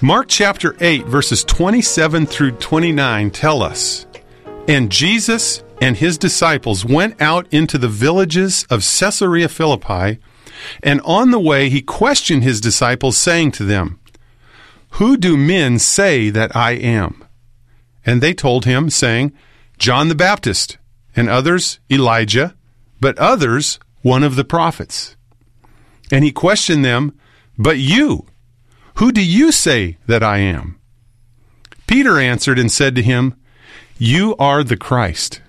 Mark chapter 8, verses 27 through 29 tell us And Jesus and his disciples went out into the villages of Caesarea Philippi, and on the way he questioned his disciples, saying to them, Who do men say that I am? And they told him, saying, John the Baptist, and others Elijah, but others one of the prophets. And he questioned them, But you, who do you say that I am? Peter answered and said to him, You are the Christ.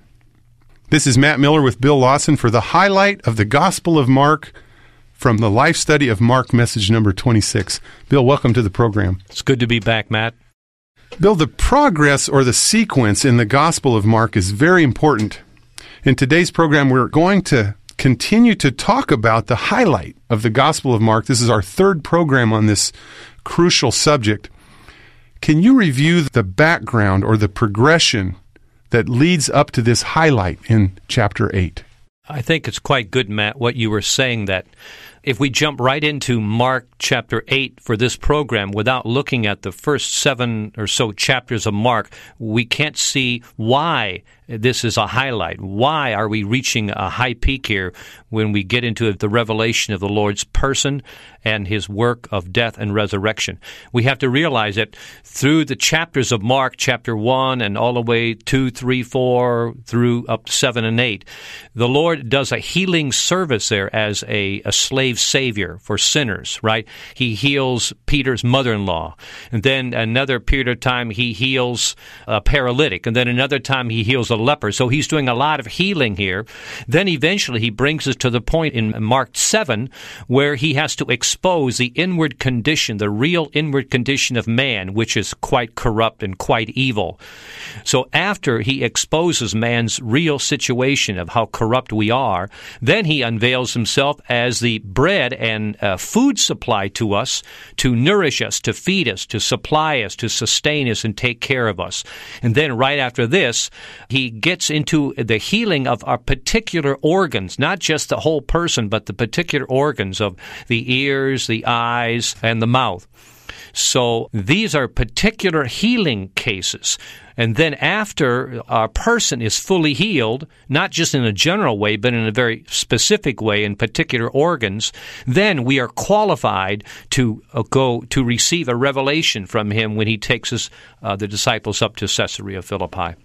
This is Matt Miller with Bill Lawson for the highlight of the Gospel of Mark from the life study of Mark, message number 26. Bill, welcome to the program. It's good to be back, Matt. Bill, the progress or the sequence in the Gospel of Mark is very important. In today's program, we're going to continue to talk about the highlight of the Gospel of Mark. This is our third program on this crucial subject. Can you review the background or the progression that leads up to this highlight in chapter 8? I think it's quite good, Matt, what you were saying that if we jump right into Mark chapter 8 for this program without looking at the first seven or so chapters of Mark, we can't see why this is a highlight. Why are we reaching a high peak here when we get into the revelation of the Lord's person and his work of death and resurrection? We have to realize that through the chapters of Mark, chapter 1 and all the way 2, 3, 4, through up to 7 and 8, the Lord does a healing service there as a, a slave savior for sinners, right? He heals Peter's mother in law. And then another period of time, he heals a paralytic. And then another time, he heals a leper. So he's doing a lot of healing here. Then eventually he brings us to the point in Mark 7 where he has to expose the inward condition, the real inward condition of man, which is quite corrupt and quite evil. So after he exposes man's real situation of how corrupt we are, then he unveils himself as the bread and uh, food supply to us to nourish us, to feed us, to supply us, to sustain us, and take care of us. And then right after this, he gets into the healing of our particular organs, not just the whole person, but the particular organs of the ears, the eyes, and the mouth. So these are particular healing cases. And then after our person is fully healed, not just in a general way, but in a very specific way in particular organs, then we are qualified to uh, go to receive a revelation from him when he takes us, uh, the disciples, up to Caesarea Philippi.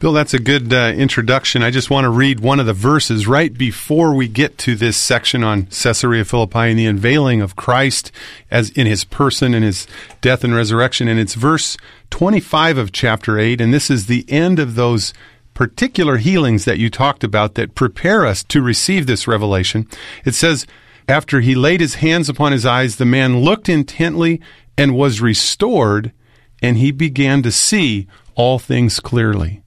Bill, that's a good uh, introduction. I just want to read one of the verses right before we get to this section on Caesarea Philippi and the unveiling of Christ as in his person and his death and resurrection. And it's verse 25 of chapter 8. And this is the end of those particular healings that you talked about that prepare us to receive this revelation. It says, After he laid his hands upon his eyes, the man looked intently and was restored, and he began to see all things clearly.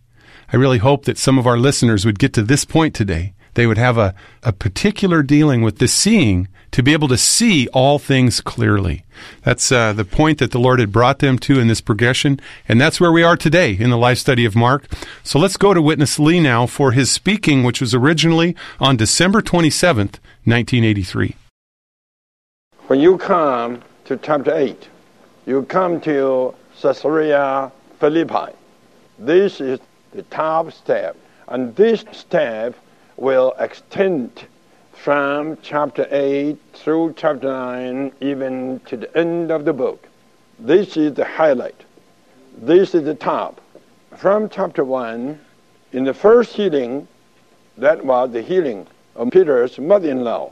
I really hope that some of our listeners would get to this point today. They would have a, a particular dealing with the seeing to be able to see all things clearly. That's uh, the point that the Lord had brought them to in this progression, and that's where we are today in the life study of Mark. So let's go to Witness Lee now for his speaking, which was originally on December 27th, 1983. When you come to chapter 8, you come to Caesarea Philippi. This is the top step. And this step will extend from chapter 8 through chapter 9, even to the end of the book. This is the highlight. This is the top. From chapter 1, in the first healing, that was the healing of Peter's mother in law.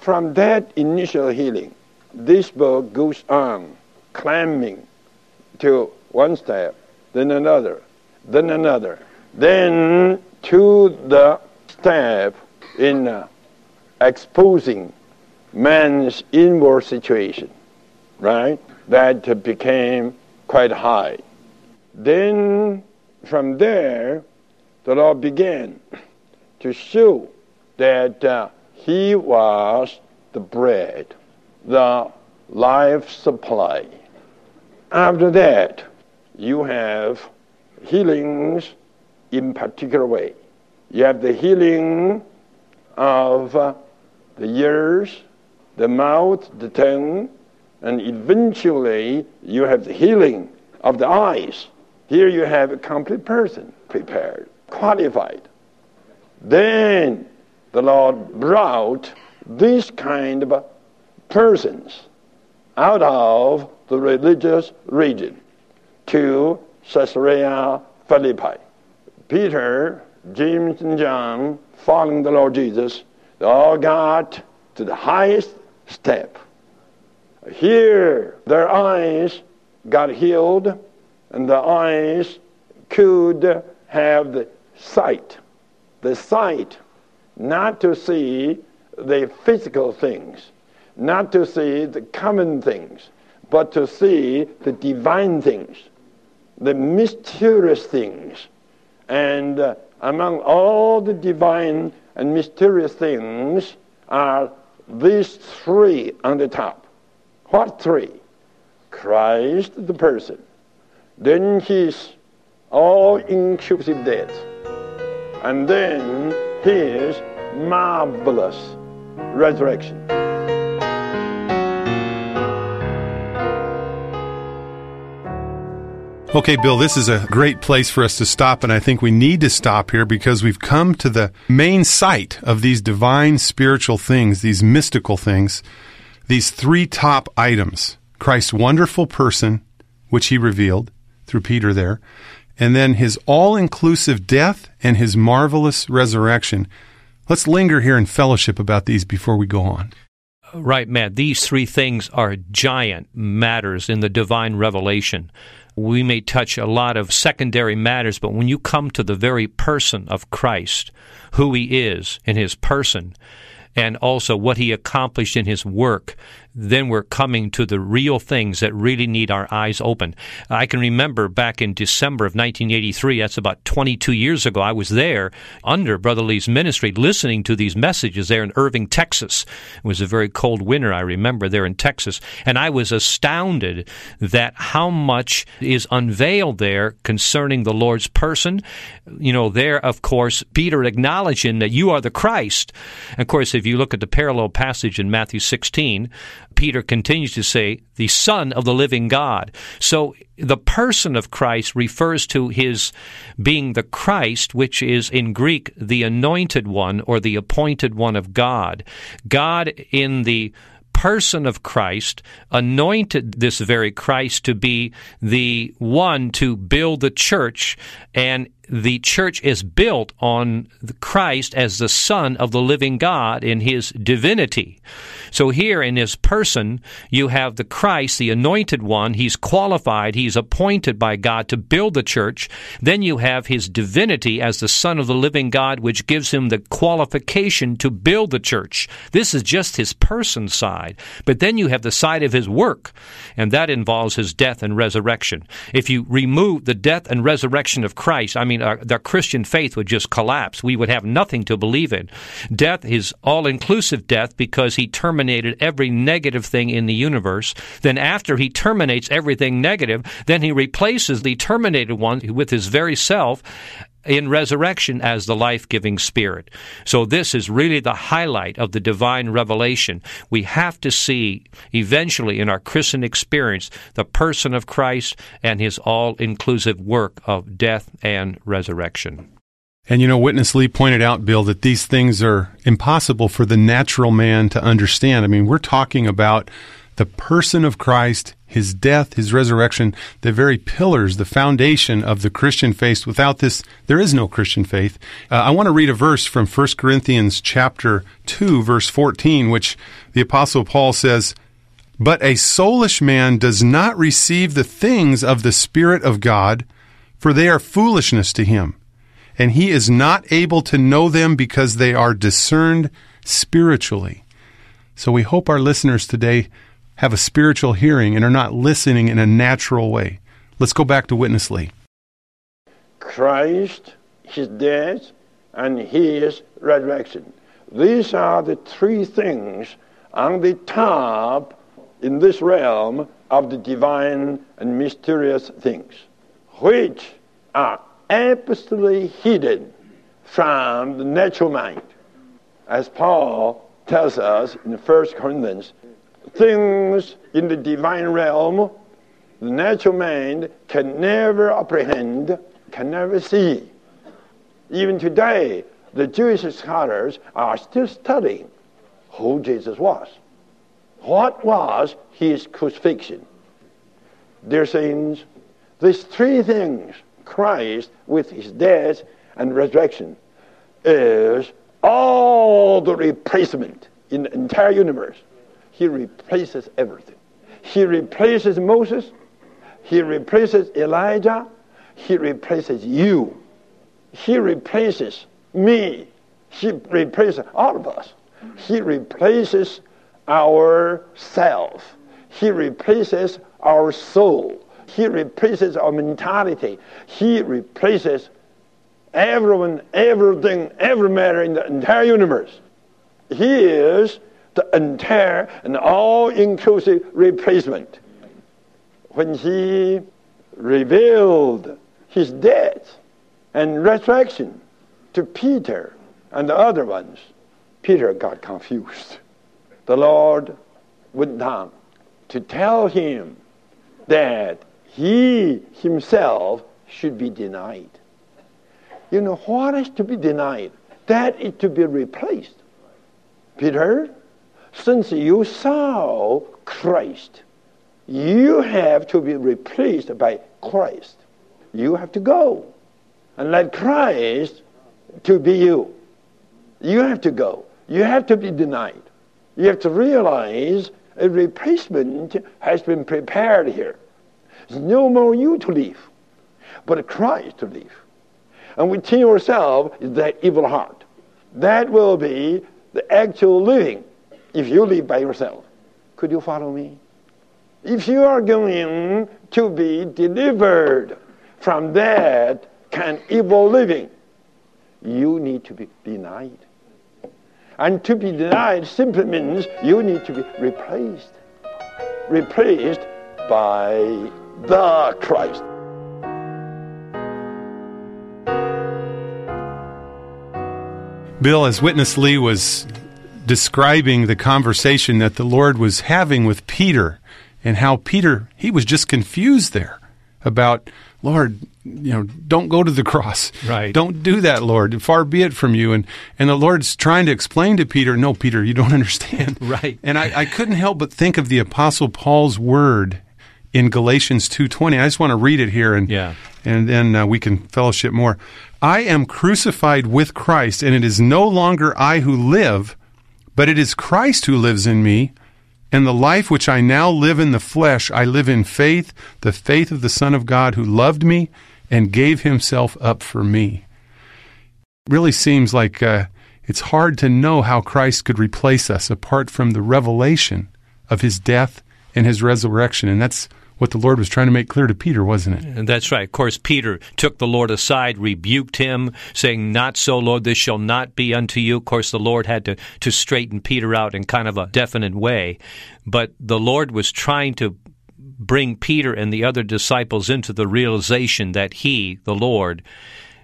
From that initial healing, this book goes on climbing to one step, then another, then another. Then to the step in uh, exposing man's inward situation. right? That became quite high. Then from there, the Lord began to show that uh, He was the bread, the life supply. After that, you have healings in particular way. You have the healing of the ears, the mouth, the tongue, and eventually you have the healing of the eyes. Here you have a complete person prepared, qualified. Then the Lord brought this kind of persons out of the religious region to Caesarea Philippi. Peter, James, and John, following the Lord Jesus, they all got to the highest step. Here, their eyes got healed, and the eyes could have the sight. The sight, not to see the physical things, not to see the common things, but to see the divine things, the mysterious things. And uh, among all the divine and mysterious things are these three on the top. What three? Christ the person, then his all inclusive death, and then his marvelous resurrection. Okay, Bill, this is a great place for us to stop, and I think we need to stop here because we've come to the main site of these divine spiritual things, these mystical things, these three top items Christ's wonderful person, which he revealed through Peter there, and then his all inclusive death and his marvelous resurrection. Let's linger here in fellowship about these before we go on. Right, Matt. These three things are giant matters in the divine revelation. We may touch a lot of secondary matters, but when you come to the very person of Christ, who he is in his person, and also what he accomplished in his work, then we're coming to the real things that really need our eyes open. I can remember back in December of 1983, that's about 22 years ago, I was there under Brother Lee's ministry listening to these messages there in Irving, Texas. It was a very cold winter, I remember, there in Texas. And I was astounded that how much is unveiled there concerning the Lord's person. You know, there, of course, Peter acknowledging that you are the Christ. Of course, if you look at the parallel passage in Matthew 16, Peter continues to say, the Son of the living God. So the person of Christ refers to his being the Christ, which is in Greek the anointed one or the appointed one of God. God in the person of Christ anointed this very Christ to be the one to build the church and the church is built on Christ as the Son of the living God in his divinity. So here in his person, you have the Christ, the anointed one. He's qualified, he's appointed by God to build the church. Then you have his divinity as the Son of the living God, which gives him the qualification to build the church. This is just his person side. But then you have the side of his work, and that involves his death and resurrection. If you remove the death and resurrection of Christ, I mean, our, our Christian faith would just collapse. We would have nothing to believe in. Death is all inclusive death because he terminated every negative thing in the universe. Then, after he terminates everything negative, then he replaces the terminated one with his very self in resurrection as the life giving spirit. So, this is really the highlight of the divine revelation. We have to see eventually in our Christian experience the person of Christ and his all inclusive work of death and resurrection. And you know, Witness Lee pointed out, Bill, that these things are impossible for the natural man to understand. I mean, we're talking about the person of Christ, his death, his resurrection, the very pillars, the foundation of the Christian faith. Without this, there is no Christian faith. Uh, I want to read a verse from 1 Corinthians chapter 2, verse 14, which the apostle Paul says, But a soulish man does not receive the things of the Spirit of God, for they are foolishness to him, and he is not able to know them because they are discerned spiritually. So we hope our listeners today have a spiritual hearing and are not listening in a natural way. Let's go back to Witness Lee. Christ, his death, and his resurrection. These are the three things on the top in this realm of the divine and mysterious things, which are absolutely hidden from the natural mind. As Paul tells us in 1 Corinthians, things in the divine realm, the natural mind can never apprehend, can never see. Even today, the Jewish scholars are still studying who Jesus was. What was his crucifixion? Dear saints, these three things, Christ with his death and resurrection, is all the replacement in the entire universe. He replaces everything. He replaces Moses. He replaces Elijah. He replaces you. He replaces me. He replaces all of us. He replaces our self. He replaces our soul. He replaces our mentality. He replaces everyone, everything, every matter in the entire universe. He is the entire and all-inclusive replacement. When he revealed his death and resurrection to Peter and the other ones, Peter got confused the Lord went down to tell him that he himself should be denied. You know, what is to be denied? That is to be replaced. Peter, since you saw Christ, you have to be replaced by Christ. You have to go and let Christ to be you. You have to go. You have to be denied. You have to realize a replacement has been prepared here. It's no more you to live, but Christ to live. And within yourself is that evil heart. That will be the actual living if you live by yourself. Could you follow me? If you are going to be delivered from that kind of evil living, you need to be denied. And to be denied simply means you need to be replaced. Replaced by the Christ. Bill, as Witness Lee was describing the conversation that the Lord was having with Peter and how Peter, he was just confused there about Lord, you know, don't go to the cross. Right. Don't do that, Lord. Far be it from you. And and the Lord's trying to explain to Peter, no, Peter, you don't understand. Right. And I, I couldn't help but think of the Apostle Paul's word in Galatians two twenty. I just want to read it here, and Yeah. and then uh, we can fellowship more. I am crucified with Christ, and it is no longer I who live, but it is Christ who lives in me. And the life which I now live in the flesh, I live in faith, the faith of the Son of God who loved me and gave himself up for me. Really seems like uh, it's hard to know how Christ could replace us apart from the revelation of his death and his resurrection. And that's what the Lord was trying to make clear to Peter, wasn't it? And that's right. Of course, Peter took the Lord aside, rebuked him, saying, Not so, Lord, this shall not be unto you. Of course, the Lord had to, to straighten Peter out in kind of a definite way. But the Lord was trying to bring Peter and the other disciples into the realization that he, the Lord,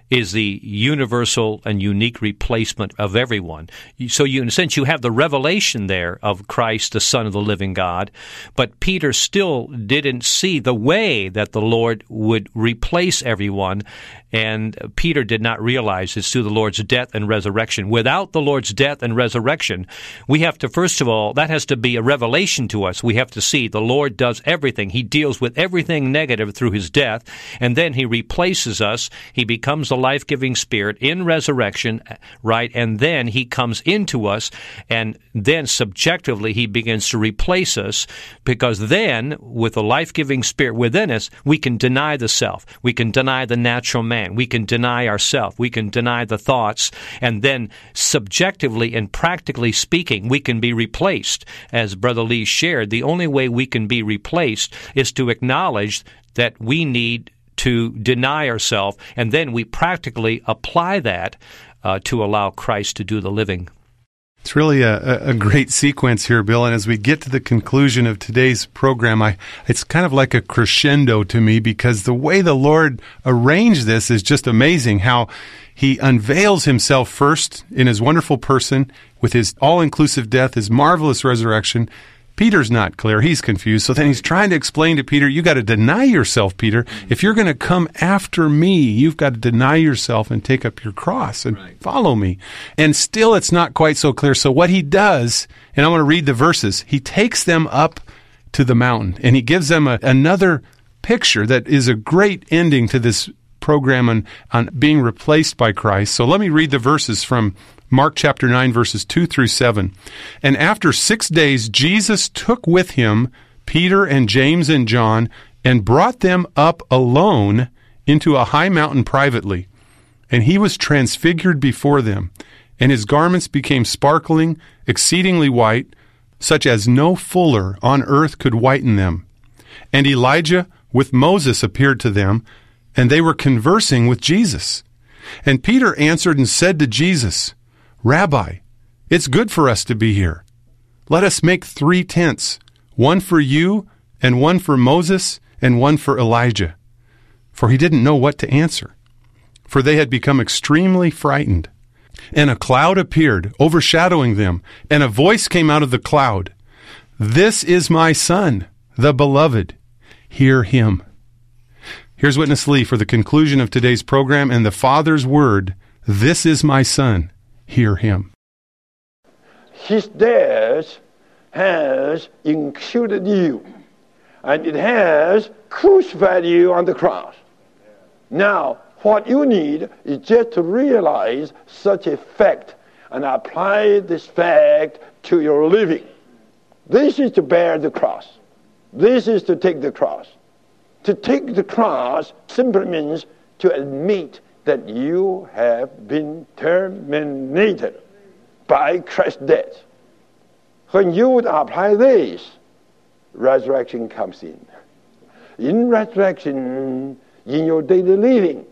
is the universal and unique replacement of everyone. So you, in a sense, you have the revelation there of Christ, the Son of the living God, but Peter still didn't see the way that the Lord would replace everyone, and Peter did not realize it's through the Lord's death and resurrection. Without the Lord's death and resurrection, we have to, first of all, that has to be a revelation to us. We have to see the Lord does everything. He deals with everything negative through his death, and then he replaces us. He becomes the life giving Spirit in resurrection, right? And then He comes into us, and then subjectively He begins to replace us because then, with the life giving Spirit within us, we can deny the self. We can deny the natural man. We can deny ourselves. We can deny the thoughts. And then, subjectively and practically speaking, we can be replaced. As Brother Lee shared, the only way we can be replaced is to acknowledge that we need to deny ourselves, and then we practically apply that uh, to allow Christ to do the living. It's really a, a great sequence here, Bill. And as we get to the conclusion of today's program, I, it's kind of like a crescendo to me because the way the Lord arranged this is just amazing. How he unveils himself first in his wonderful person with his all inclusive death, his marvelous resurrection, Peter's not clear. He's confused. So then he's trying to explain to Peter, you got to deny yourself, Peter. If you're going to come after me, you've got to deny yourself and take up your cross and right. follow me. And still it's not quite so clear. So what he does, and I want to read the verses, he takes them up to the mountain and he gives them a, another picture that is a great ending to this program on, on being replaced by Christ. So let me read the verses from Mark chapter 9, verses 2 through 7. And after six days, Jesus took with him Peter and James and John and brought them up alone into a high mountain privately. And he was transfigured before them, and his garments became sparkling, exceedingly white, such as no fuller on earth could whiten them. And Elijah with Moses appeared to them, and they were conversing with Jesus. And Peter answered and said to Jesus, Rabbi, it's good for us to be here. Let us make three tents one for you, and one for Moses, and one for Elijah. For he didn't know what to answer. For they had become extremely frightened. And a cloud appeared, overshadowing them, and a voice came out of the cloud This is my Son, the Beloved. Hear him. Here's Witness Lee for the conclusion of today's program and the Father's word This is my Son hear him. His death has included you, and it has crucified you on the cross. Now, what you need is just to realize such a fact and apply this fact to your living. This is to bear the cross. This is to take the cross. To take the cross simply means to admit that you have been terminated by Christ's death. When you would apply this, resurrection comes in. In resurrection, in your daily living,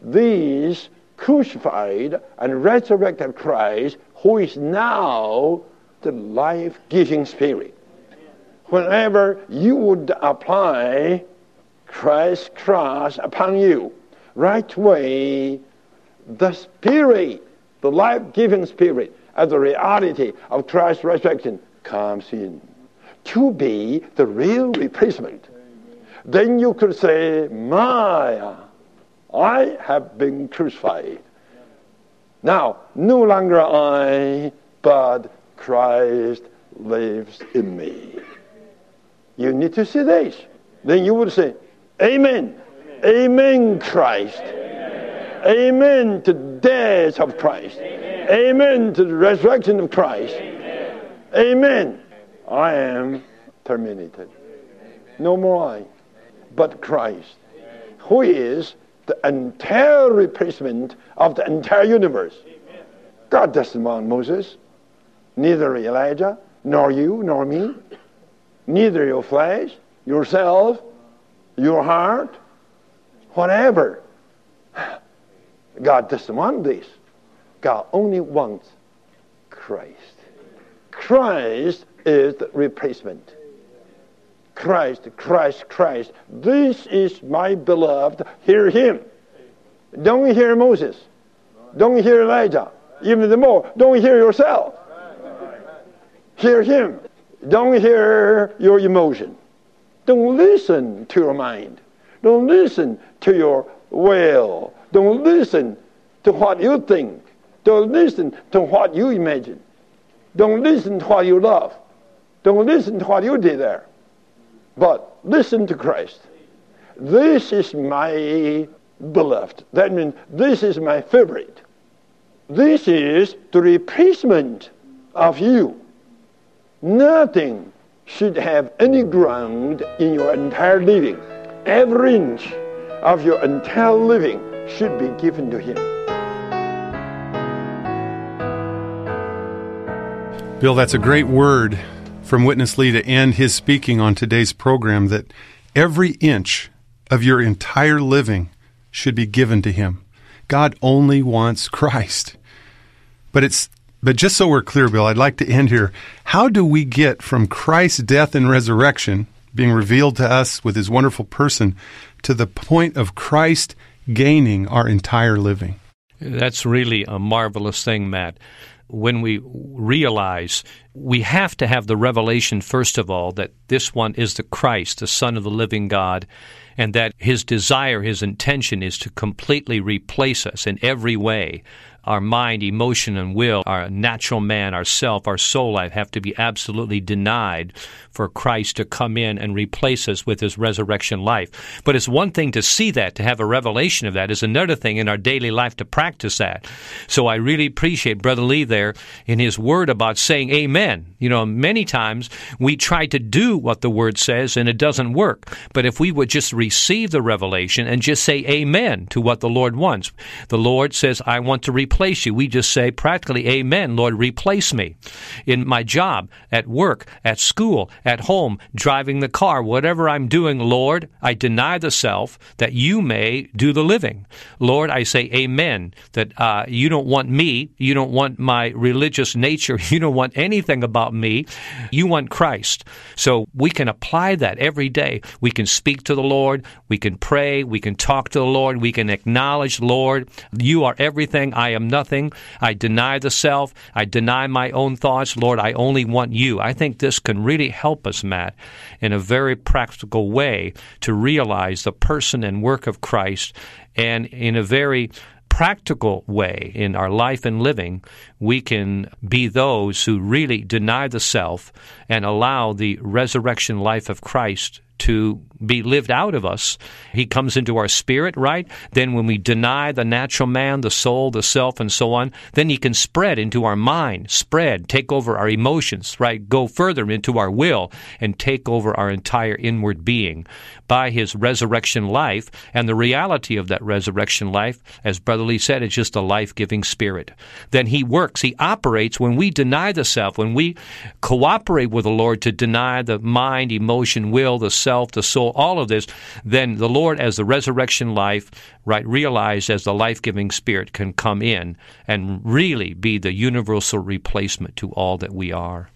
this crucified and resurrected Christ, who is now the life giving Spirit. Whenever you would apply Christ's cross upon you, right way, the Spirit, the life giving Spirit, as a reality of Christ's resurrection comes in to be the real replacement. Then you could say, My, I have been crucified. Now, no longer I, but Christ lives in me. You need to see this. Then you would say, Amen. Amen, Christ. Amen, Amen to the death of Christ. Amen. Amen to the resurrection of Christ. Amen. Amen. I am terminated. No more I, but Christ, who is the entire replacement of the entire universe. God doesn't want Moses, neither Elijah, nor you, nor me, neither your flesh, yourself, your heart, whatever. God doesn't want this. God only wants Christ. Christ is the replacement. Christ, Christ, Christ. This is my beloved. Hear him. Don't hear Moses. Don't hear Elijah. Even the more, don't hear yourself. Hear him. Don't hear your emotion. Don't listen to your mind. Don't listen to your will. Don't listen to what you think. Don't listen to what you imagine. Don't listen to what you love. Don't listen to what you desire. But listen to Christ. This is my beloved. That means this is my favorite. This is the replacement of you. Nothing should have any ground in your entire living. Every inch of your entire living should be given to Him. Bill, that's a great word from Witness Lee to end his speaking on today's program that every inch of your entire living should be given to him. God only wants Christ. But it's but just so we're clear, Bill, I'd like to end here. How do we get from Christ's death and resurrection being revealed to us with his wonderful person to the point of Christ gaining our entire living? That's really a marvelous thing, Matt when we realize we have to have the revelation, first of all, that this one is the Christ, the Son of the living God, and that his desire, his intention is to completely replace us in every way our mind, emotion, and will, our natural man, our self, our soul life have to be absolutely denied for Christ to come in and replace us with his resurrection life. But it's one thing to see that, to have a revelation of that, is another thing in our daily life to practice that. So I really appreciate Brother Lee there in his word about saying amen. You know, many times we try to do what the word says and it doesn't work. But if we would just receive the revelation and just say amen to what the Lord wants, the Lord says, I want to replace replace you. We just say practically, Amen, Lord, replace me in my job, at work, at school, at home, driving the car, whatever I'm doing, Lord, I deny the self that you may do the living. Lord, I say Amen, that uh, you don't want me, you don't want my religious nature, you don't want anything about me, you want Christ. So we can apply that every day. We can speak to the Lord, we can pray, we can talk to the Lord, we can acknowledge, Lord, you are everything I am am nothing. I deny the self. I deny my own thoughts. Lord, I only want you. I think this can really help us, Matt, in a very practical way to realize the person and work of Christ and in a very practical way in our life and living, we can be those who really deny the self and allow the resurrection life of Christ to be lived out of us. He comes into our spirit, right? Then when we deny the natural man, the soul, the self, and so on, then he can spread into our mind, spread, take over our emotions, right? Go further into our will and take over our entire inward being by his resurrection life. And the reality of that resurrection life, as Brother Lee said, it's just a life giving spirit. Then he works, he operates when we deny the self, when we cooperate with the Lord to deny the mind, emotion, will, the self, the soul, all of this, then the Lord, as the resurrection life, right, realized as the life giving spirit, can come in and really be the universal replacement to all that we are.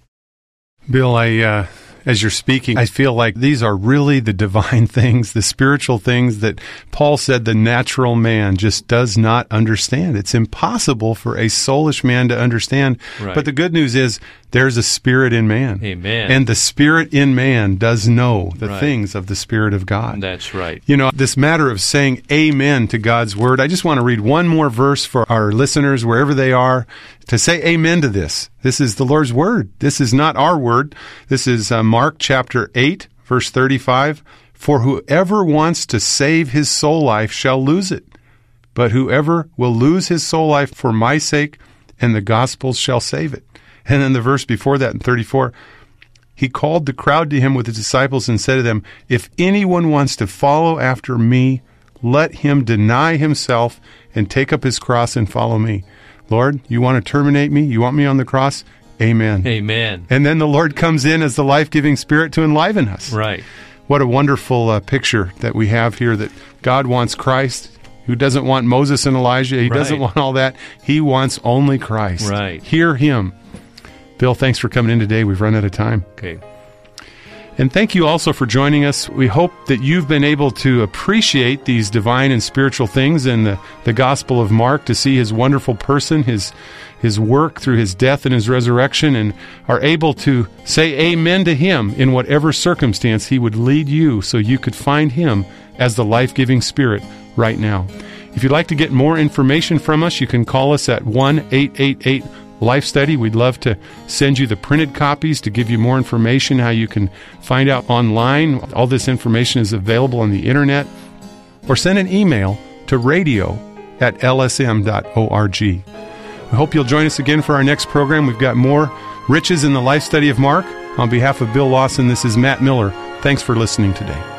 Bill, I uh, as you're speaking, I feel like these are really the divine things, the spiritual things that Paul said the natural man just does not understand. It's impossible for a soulish man to understand. Right. But the good news is there's a spirit in man. Amen. And the spirit in man does know the right. things of the spirit of God. That's right. You know, this matter of saying amen to God's word, I just want to read one more verse for our listeners wherever they are to say amen to this. This is the Lord's word. This is not our word. This is uh, Mark chapter 8, verse 35. For whoever wants to save his soul life shall lose it. But whoever will lose his soul life for my sake and the gospel shall save it. And then the verse before that in 34, he called the crowd to him with his disciples and said to them, If anyone wants to follow after me, let him deny himself and take up his cross and follow me. Lord, you want to terminate me? You want me on the cross? Amen. Amen. And then the Lord comes in as the life giving spirit to enliven us. Right. What a wonderful uh, picture that we have here that God wants Christ, who doesn't want Moses and Elijah. He right. doesn't want all that. He wants only Christ. Right. Hear him. Bill, thanks for coming in today. We've run out of time. Okay. And thank you also for joining us. We hope that you've been able to appreciate these divine and spiritual things in the, the Gospel of Mark, to see his wonderful person, his, his work through his death and his resurrection, and are able to say amen to him in whatever circumstance he would lead you so you could find him as the life giving Spirit right now. If you'd like to get more information from us, you can call us at 1 888 Life Study. We'd love to send you the printed copies to give you more information how you can find out online. All this information is available on the internet. Or send an email to radio at lsm.org. I hope you'll join us again for our next program. We've got more riches in the life study of Mark. On behalf of Bill Lawson, this is Matt Miller. Thanks for listening today.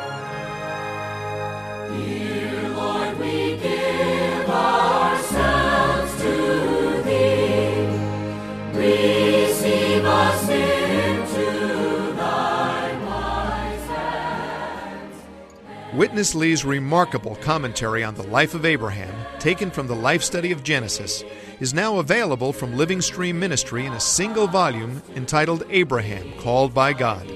Witness Lee's remarkable commentary on the life of Abraham, taken from the life study of Genesis, is now available from Living Stream Ministry in a single volume entitled Abraham Called by God.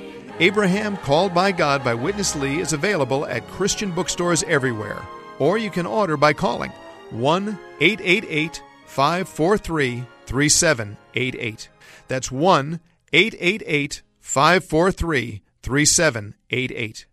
Abraham Called by God by Witness Lee is available at Christian bookstores everywhere, or you can order by calling 1 888 543 3788. That's 1 888 543 3788.